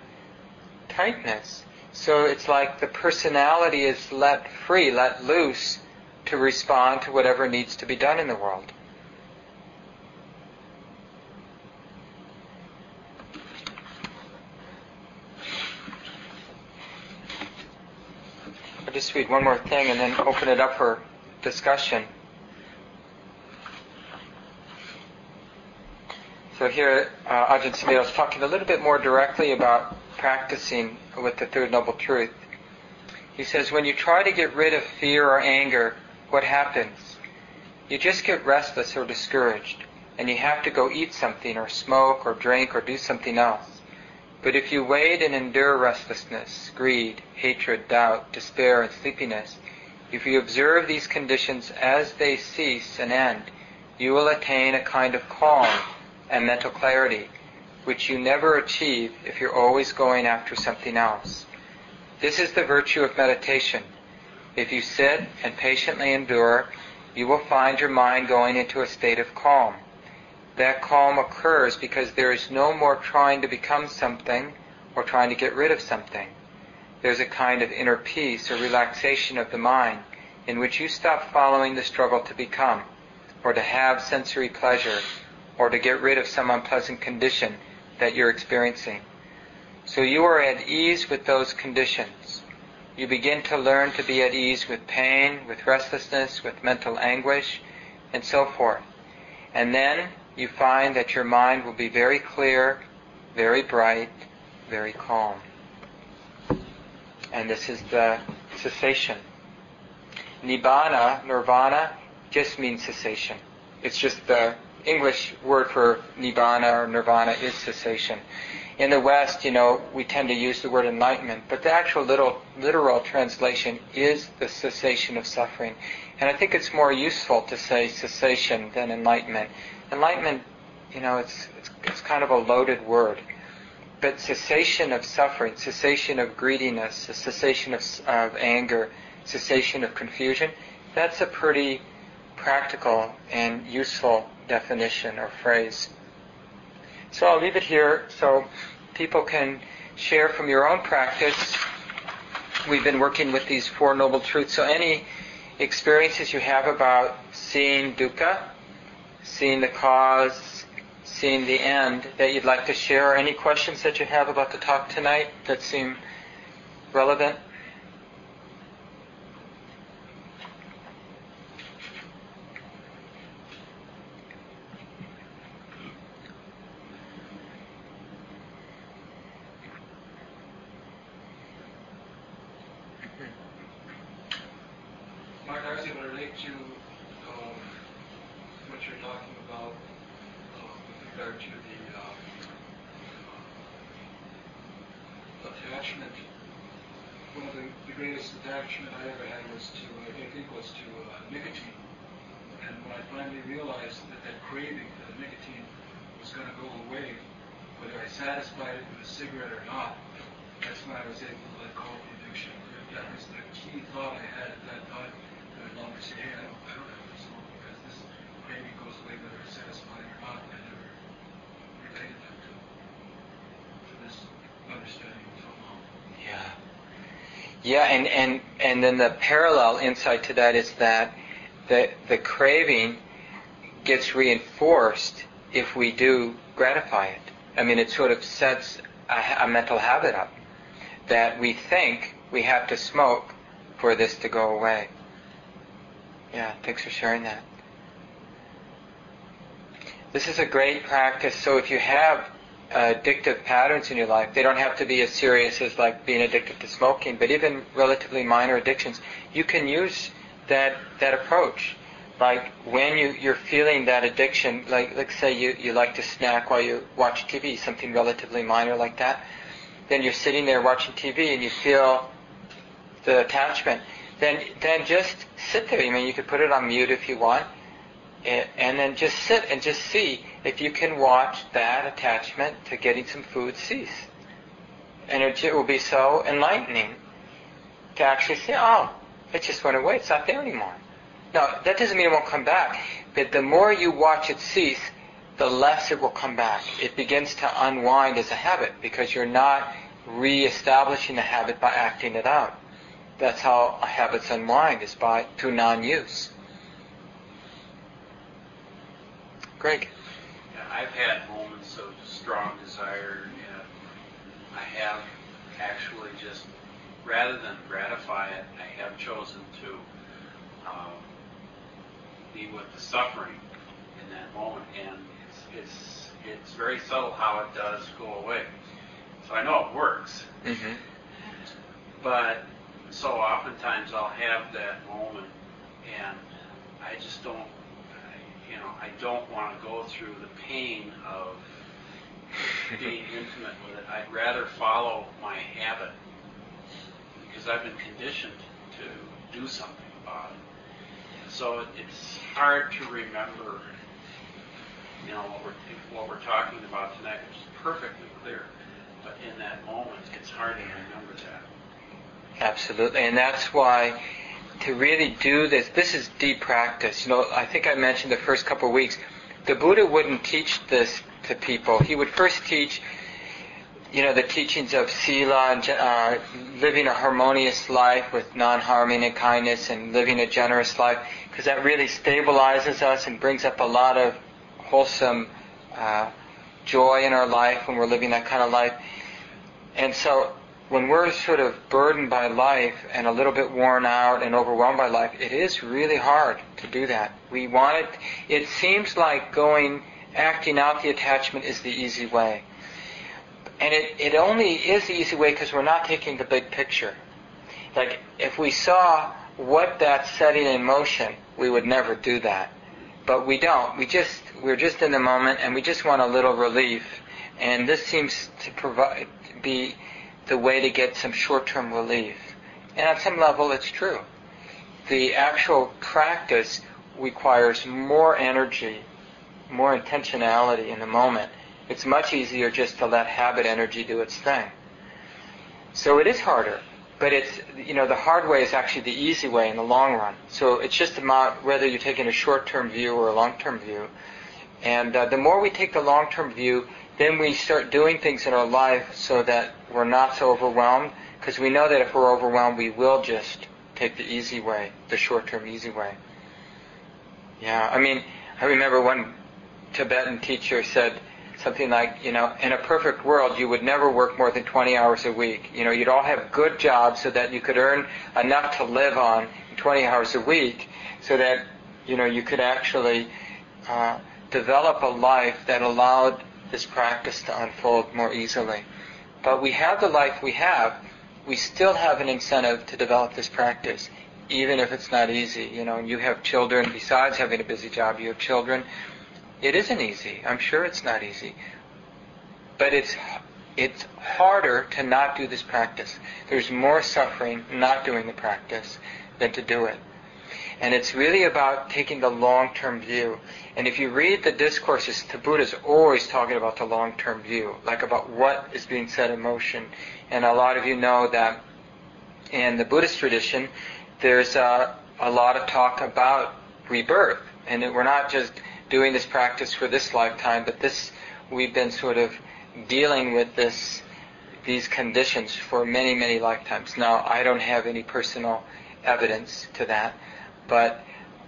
tightness. So it's like the personality is let free, let loose to respond to whatever needs to be done in the world. I'll just read one more thing and then open it up for discussion. So here, uh, Ajahn Sumedho is talking a little bit more directly about practicing with the Third Noble Truth. He says, when you try to get rid of fear or anger, what happens? You just get restless or discouraged, and you have to go eat something or smoke or drink or do something else. But if you wait and endure restlessness, greed, hatred, doubt, despair, and sleepiness, if you observe these conditions as they cease and end, you will attain a kind of calm and mental clarity, which you never achieve if you're always going after something else. This is the virtue of meditation. If you sit and patiently endure, you will find your mind going into a state of calm. That calm occurs because there is no more trying to become something or trying to get rid of something. There's a kind of inner peace or relaxation of the mind in which you stop following the struggle to become or to have sensory pleasure or to get rid of some unpleasant condition that you're experiencing. So you are at ease with those conditions. You begin to learn to be at ease with pain, with restlessness, with mental anguish, and so forth. And then you find that your mind will be very clear, very bright, very calm. And this is the cessation. Nibbana, nirvana, just means cessation. It's just the English word for nibbana or nirvana is cessation. In the West, you know, we tend to use the word enlightenment, but the actual little, literal translation is the cessation of suffering. And I think it's more useful to say cessation than enlightenment. Enlightenment, you know, it's, it's, it's kind of a loaded word. But cessation of suffering, cessation of greediness, cessation of, of anger, cessation of confusion, that's a pretty practical and useful definition or phrase. So I'll leave it here so people can share from your own practice. We've been working with these Four Noble Truths. So any experiences you have about seeing dukkha, seeing the cause, seeing the end that you'd like to share, or any questions that you have about the talk tonight that seem relevant? And, then the parallel insight to that is that the, the craving gets reinforced if we do gratify it. I mean, it sort of sets a, a mental habit up that we think we have to smoke for this to go away. Yeah, thanks for sharing that. This is a great practice. So if you have addictive patterns in your life. They don't have to be as serious as like being addicted to smoking, but even relatively minor addictions, you can use that that approach. Like when you, you're feeling that addiction, like let's say you, you like to snack while you watch TV, something relatively minor like that, then you're sitting there watching TV and you feel the attachment. Then then just sit there. I mean you could put it on mute if you want and then just sit and just see if you can watch that attachment to getting some food cease. And it will be so enlightening to actually say, oh, it just went away. It's not there anymore. Now, that doesn't mean it won't come back. But the more you watch it cease, the less it will come back. It begins to unwind as a habit because you're not re-establishing the habit by acting it out. That's how habits unwind, is by through non-use. Greg. I've had moments of strong desire, and I have actually just, rather than gratify it, I have chosen to um, be with the suffering in that moment, and it's it's it's very subtle how it does go away. So I know it works, mm-hmm. but so oftentimes I'll have that moment, and I just don't you know, I don't want to go through the pain of being intimate with it. I'd rather follow my habit because I've been conditioned to do something about it. So it's hard to remember, you know, what we're what we're talking about tonight, which is perfectly clear. But in that moment, it's hard to remember that. Absolutely, and that's why to really do this, this is deep practice. You know, I think I mentioned the first couple of weeks, the Buddha wouldn't teach this to people. He would first teach, you know, the teachings of sila uh, living a harmonious life with non-harming and kindness and living a generous life, because that really stabilizes us and brings up a lot of wholesome uh, joy in our life when we're living that kind of life. And so when we're sort of burdened by life and a little bit worn out and overwhelmed by life, it is really hard to do that. We want it, it seems like going, acting out the attachment is the easy way. And it, it only is the easy way because we're not taking the big picture. Like, if we saw what that's setting in motion, we would never do that. But we don't. We just, we're just in the moment and we just want a little relief And this seems to provide be the way to get some short-term relief. And on some level, it's true. The actual practice requires more energy, more intentionality in the moment. It's much easier just to let habit energy do its thing. So it is harder, but it's you know the hard way is actually the easy way in the long run. So it's just about whether you're taking a short-term view or a long-term view. And uh, the more we take the long-term view, then we start doing things in our life so that we're not so overwhelmed. Because we know that if we're overwhelmed, we will just take the easy way, the short-term easy way. Yeah, I mean, I remember one Tibetan teacher said something like, you know, in a perfect world, you would never work more than 20 hours a week. You know, you'd all have good jobs so that you could earn enough to live on 20 hours a week, so that you know you could actually uh, develop a life that allowed this practice to unfold more easily. But we have the life we have. We still have an incentive to develop this practice, even if it's not easy. You know, you have children. Besides having a busy job, you have children. It isn't easy. I'm sure it's not easy. But it's it's harder to not do this practice. There's more suffering not doing the practice than to do it. And it's really about taking the long-term view. And if you read the discourses, the Buddha is always talking about the long-term view, like about what is being set in motion. And a lot of you know that in the Buddhist tradition, there's a, a lot of talk about rebirth. And we're not just doing this practice for this lifetime, but this we've been sort of dealing with this these conditions for many, many lifetimes. Now, I don't have any personal evidence to that, but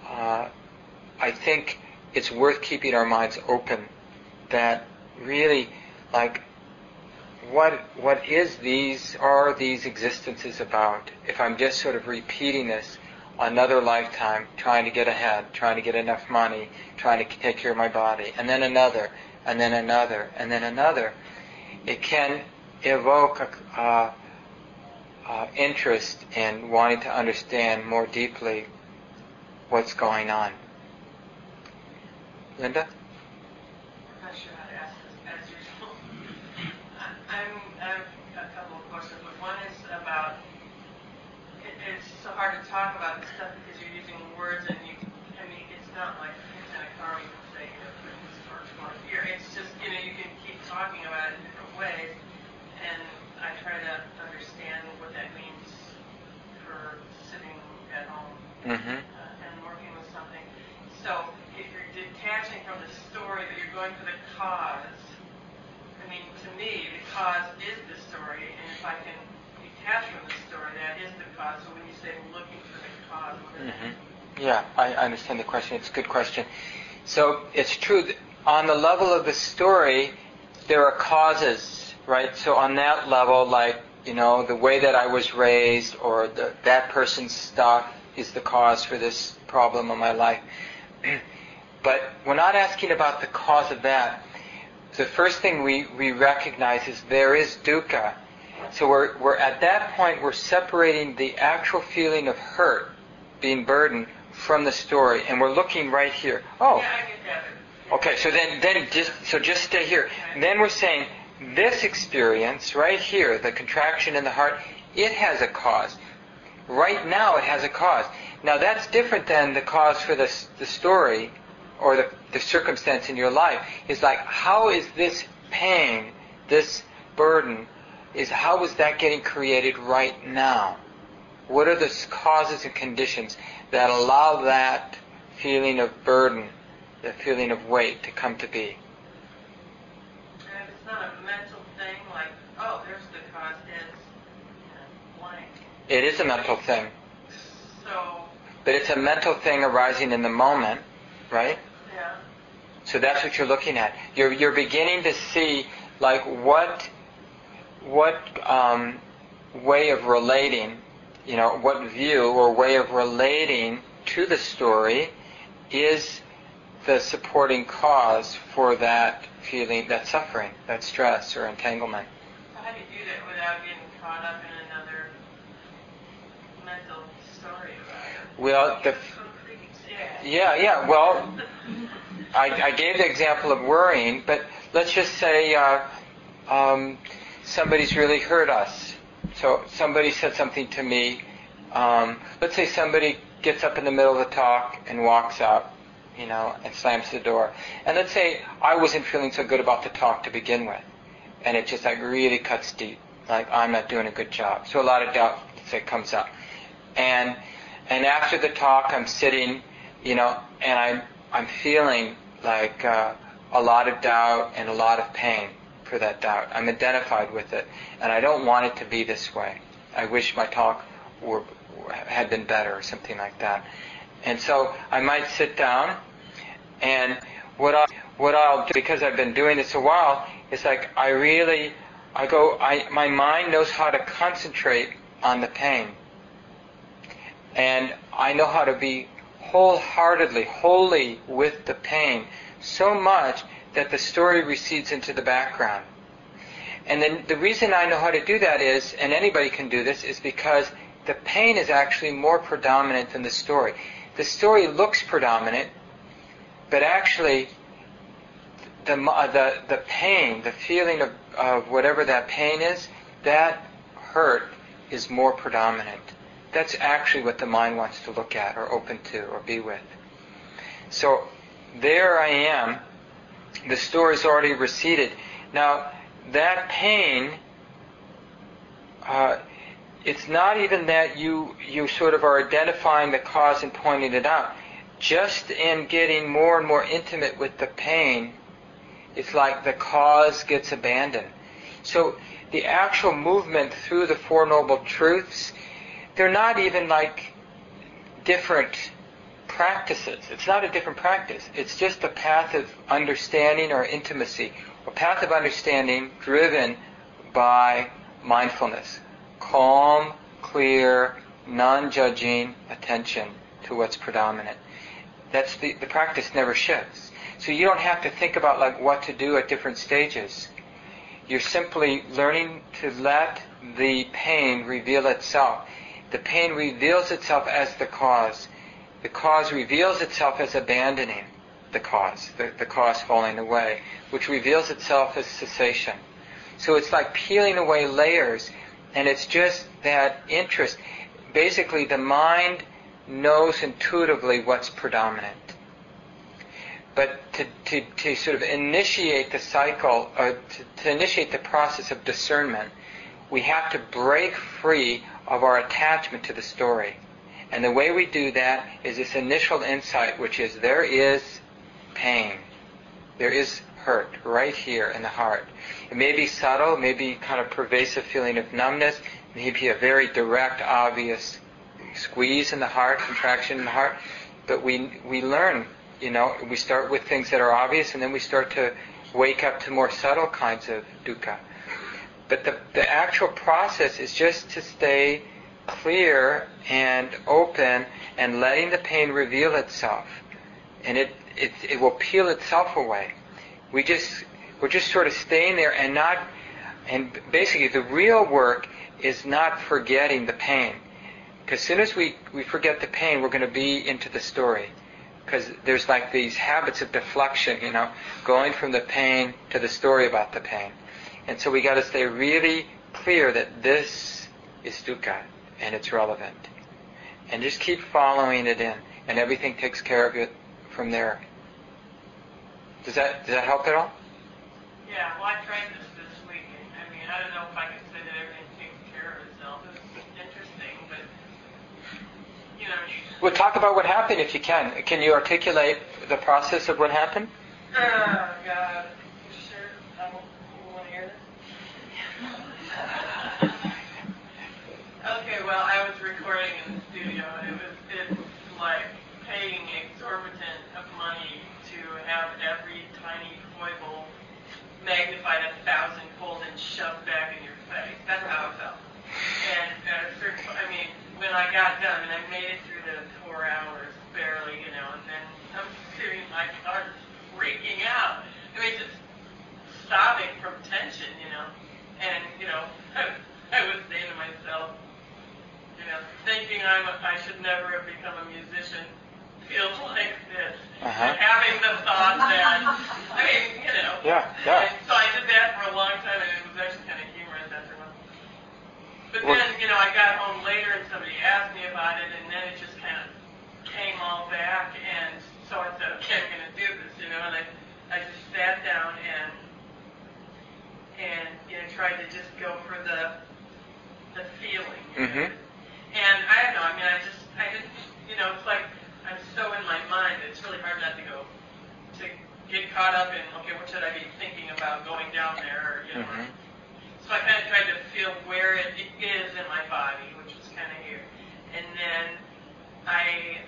uh, I think it's worth keeping our minds open that really, like, what what is these are these existences about? If I'm just sort of repeating this another lifetime, trying to get ahead, trying to get enough money, trying to take care of my body, and then another, and then another, and then another, it can evoke a, interest in wanting to understand more deeply what's going on. Linda? I'm not sure how to ask this as usual. I'm, I have a couple of questions, but one is about, it, it's so hard to talk about this stuff because you're using words and you, I mean, it's not like kind of karma you say, you know, this first one here. It's just, you know, you can keep talking about it in different ways. And I try to understand what that means for sitting at home Mm-hmm. uh, and working with something. So if you're detaching from the story, but you're going for the cause, I mean, to me, the cause is the story, and if I can detach from the story, that is the cause. So when you say looking for the cause, what Mm-hmm. Yeah, I I understand the question. It's a good question. So it's true that on the level of the story, there are causes, right? So on that level, like you know, the way that I was raised, or the, that person's stuff is the cause for this problem in my life. But we're not asking about the cause of that. The first thing we, we recognize is there is dukkha. So we're, we're at that point we're separating the actual feeling of hurt, being burdened, from the story, and we're looking right here. Oh, Yeah, I get that. Okay, so then, then just so just stay here. Then we're saying this experience right here, the contraction in the heart, it has a cause. Right now, it has a cause. Now that's different than the cause for the the story or the the circumstance in your life. Is like how is this pain, this burden, is how is that getting created right now? What are the causes and conditions that allow that feeling of burden, the feeling of weight to come to be? And it's not a mental thing, like, oh, there's the cause know, blank. It is a mental thing, but it's a mental thing arising in the moment, right? yeah. So that's what you're looking at. You're you're beginning to see like what what um, way of relating, you know, what view or way of relating to the story is the supporting cause for that feeling, that suffering, that stress or entanglement. How do you do that without getting caught up in another mental story about it? Well, the Yeah. yeah. Well, I, I gave the example of worrying, but let's just say uh, um, somebody's really hurt us. So somebody said something to me. Um, let's say somebody gets up in the middle of the talk and walks out, you know, and slams the door. And let's say I wasn't feeling so good about the talk to begin with, and it just like really cuts deep. Like I'm not doing a good job. So a lot of doubt say comes up, and and after the talk, I'm sitting, you know, and I'm I'm feeling like uh, a lot of doubt and a lot of pain for that doubt. I'm identified with it, and I don't want it to be this way. I wish my talk were, had been better or something like that. And so I might sit down, and what I what I'll do because I've been doing this a while is like I really I go I my mind knows how to concentrate on the pain, and I know how to be wholeheartedly, wholly with the pain so much that the story recedes into the background. And then the reason I know how to do that is, and anybody can do this, is because the pain is actually more predominant than the story. The story looks predominant, but actually the, uh, the, the pain, the feeling of, of whatever that pain is, that hurt is more predominant. That's actually what the mind wants to look at or open to or be with. So there I am. The story's already receded. Now, that pain, uh, it's not even that you, you sort of are identifying the cause and pointing it out. Just in getting more and more intimate with the pain, it's like the cause gets abandoned. So the actual movement through the Four Noble Truths, they're not even like different practices. It's not a different practice. It's just a path of understanding or intimacy, a path of understanding driven by mindfulness. Calm, clear, non-judging attention to what's predominant. That's the, the practice never shifts. So you don't have to think about like what to do at different stages. You're simply learning to let the pain reveal itself. The pain reveals itself as the cause the cause reveals itself as abandoning the cause, the, the cause falling away, which reveals itself as cessation. So it's like peeling away layers, and it's just that interest. Basically, the mind knows intuitively what's predominant. But to, to, to sort of initiate the cycle, or to, to initiate the process of discernment, we have to break free of our attachment to the story. And the way we do that is this initial insight, which is there is pain. There is hurt right here in the heart. It may be subtle, maybe kind of pervasive feeling of numbness, maybe a very direct, obvious squeeze in the heart, contraction in the heart. But we, we learn, you know, we start with things that are obvious and then we start to wake up to more subtle kinds of dukkha. But the, the actual process is just to stay clear and open and letting the pain reveal itself. And it, it, it will peel itself away. We just, we're just sort of staying there and not, and basically the real work is not forgetting the pain. Because as soon as we, we forget the pain, we're going to be into the story. Because there's like these habits of deflection, you know, going from the pain to the story about the pain. And so we got to stay really clear that this is dukkha and it's relevant. And just keep following it in, and everything takes care of it from there. Does that does that help at all? Yeah, well, I tried this this week, I mean, I don't know if I can say that everything takes care of itself. It's interesting, but you know. Well, talk about what happened if you can. Can you articulate the process of what happened? Oh God. Sure. I want, you want to hear this? Well, I was recording in the studio. It was it's like paying exorbitant of money to have every tiny foible magnified a thousandfold and shoved back in your face. That's how it felt. And at a certain, I mean, when I got done, and I made it through the four hours barely, you know, and then I'm sitting, I started freaking out. I mean, just sobbing from tension, you know, and you know, I, I was saying to myself you know, thinking I'm a, I should never have become a musician feels like this. Uh-huh. Having the thought that, I mean, you know. Yeah, yeah. So I did that for a long time, and it was actually kind of humorous after a while. But well, then, you know, I got home later, and somebody asked me about it, and then it just kind of came all back, and so I said, okay, I'm going to do this, you know, and I, I just sat down and and you know tried to just go for the the feeling. Mm-hmm. And I don't know, I mean, I just, I didn't, you know, it's like I'm so in my mind, it's really hard not to go, to get caught up in, okay, what should I be thinking about going down there, or, you know. Mm-hmm. So I kind of tried to feel where it is in my body, which is kind of here. And then I,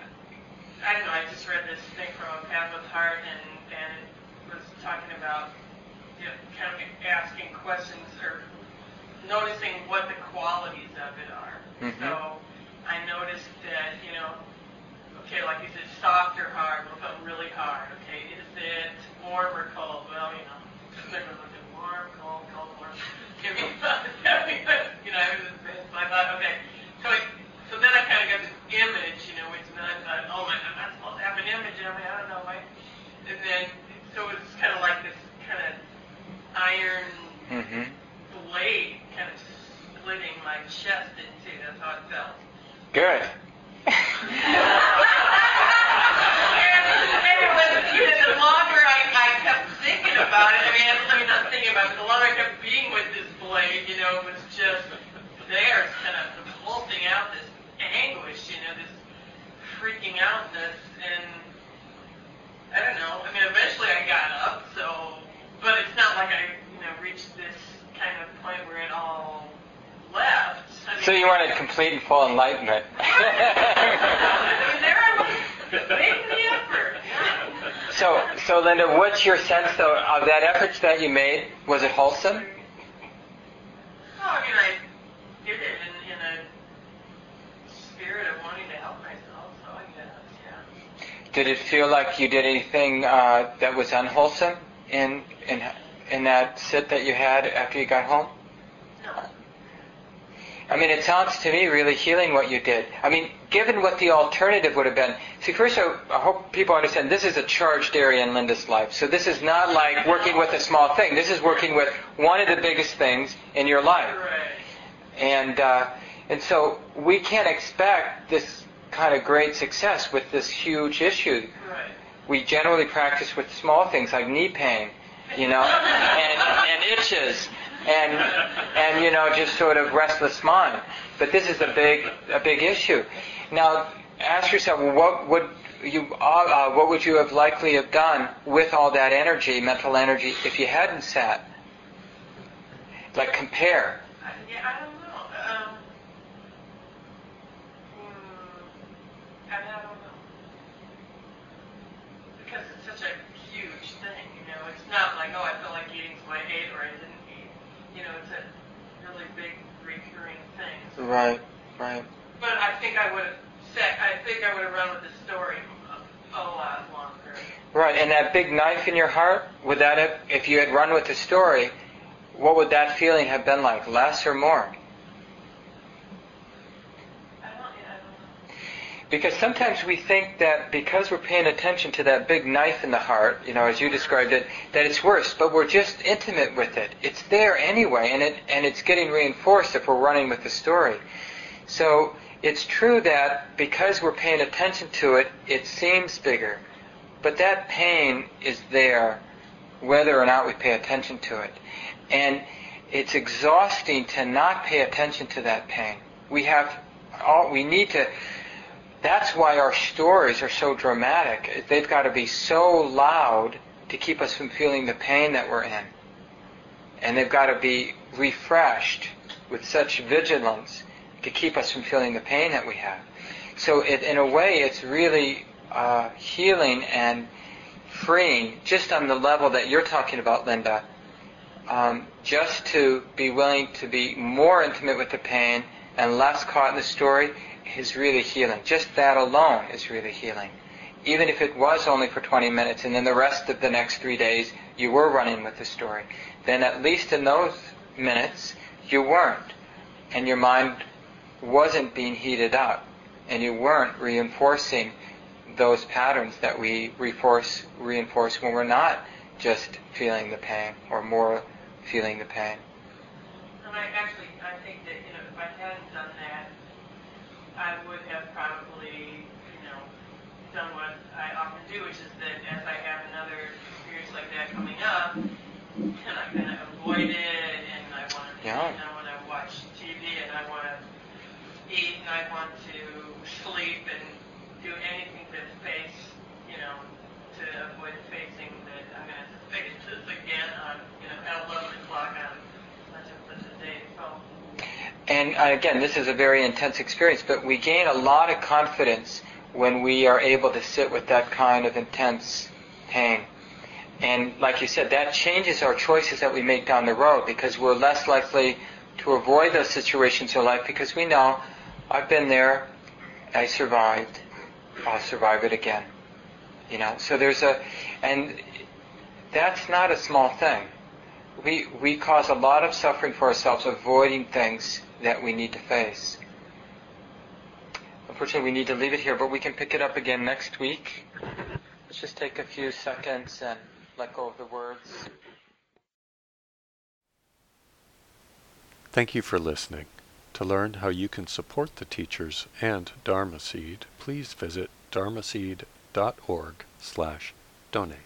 I don't know, I just read this thing from a Path with Heart, and, and it was talking about, you know, kind of asking questions or noticing what the qualities of it are. Mhm. So I noticed that, you know, okay, like is it soft or hard? Well, something really hard. Okay, is it warm or cold? Well, you know, they were looking warm, cold, cold, warm. Give me, you know, I was, I thought, okay. So, I, so then I kind of got this image, you know, which then I thought, oh my, I'm not supposed to have an image of me. I don't know, why. And then, so it was kind of like this kind of iron Mm-hmm. blade kind of splitting my chest in two. That's how it felt. Good. and it was, you know, the longer I, I kept thinking about it, I mean, I mean, not thinking about it, the longer I kept being with this blade, you know, it was just there, kind of pulsing out this anguish, you know, this freaking outness, and I don't know. I mean, eventually I got up, so, but it's not like I, you know, reached this kind of point where it all left. I mean, So you wanted complete and full enlightenment. I mean, there I was, making the effort. so, so Linda, what's your sense though of that effort that you made? Was it wholesome? Well, I mean, I did it in, in a spirit of wanting to help myself, so I guess, yeah. Did it feel like you did anything uh, that was unwholesome in in in that sit that you had after you got home? I mean, it sounds to me really healing what you did. I mean, given what the alternative would have been. See, first, I, I hope people understand this is a charged area in Linda's life. So this is not like working with a small thing. This is working with one of the biggest things in your life. And uh, and so we can't expect this kind of great success with this huge issue. We generally practice with small things like knee pain, you know, and, and itches, and and you know just sort of restless mind. But this is a big a big issue. Now, ask yourself, what would you uh, uh, what would you have likely have done with all that energy, mental energy, if you hadn't sat? Like compare. Yeah, I don't know. Um, mm, I, mean, I don't know. Because it's such a huge thing, you know. It's not like, oh, I felt like eating, so I ate, or I didn't eat. You know, it's a really big, recurring thing. So- Right, right. But I think I would have said, I think I would have run with the story a, a lot longer. Right, and that big knife in your heart, would that have, if you had run with the story, what would that feeling have been like? Less or more? I don't, yeah, I don't know. Because sometimes we think that because we're paying attention to that big knife in the heart, you know, as you described it, that it's worse, but we're just intimate with it. It's there anyway, and it and it's getting reinforced if we're running with the story. So it's true that because we're paying attention to it, it seems bigger. But that pain is there whether or not we pay attention to it. And it's exhausting to not pay attention to that pain. We have all we need to that's why our stories are so dramatic. They've got to be so loud to keep us from feeling the pain that we're in. And they've got to be refreshed with such vigilance to keep us from feeling the pain that we have. So it, in a way, it's really uh, healing and freeing, just on the level that you're talking about, Linda. Um, just to be willing to be more intimate with the pain and less caught in the story is really healing. Just that alone is really healing. Even if it was only for 20 minutes and then the rest of the next three days you were running with the story, then at least in those minutes you weren't. And your mind wasn't being heated up. And you weren't reinforcing those patterns that we reinforce, reinforce when we're not just feeling the pain or more feeling the pain. And I actually, I think that, you know, if I hadn't done that, I would have probably, you know, done what I often do, which is that as I have another experience like that coming up, and I kind of avoid it, and I want to, Yeah. I want to watch TV, and I want to eat, and I want to sleep, and do anything to face, you know, to avoid facing that I'm going to face this again on, you know, at 11 o'clock on such and such a day. So, And uh, again, this is a very intense experience, but we gain a lot of confidence when we are able to sit with that kind of intense pain. And like you said, that changes our choices that we make down the road because we're less likely to avoid those situations in life because we know I've been there, I survived, I'll survive it again. You know, so there's a, and that's not a small thing. We, we cause a lot of suffering for ourselves avoiding things that we need to face. Unfortunately, we need to leave it here, but we can pick it up again next week. Let's just take a few seconds and let go of the words. Thank you for listening. To learn how you can support the teachers and Dharma Seed, please visit dharmaseed.org slash donate.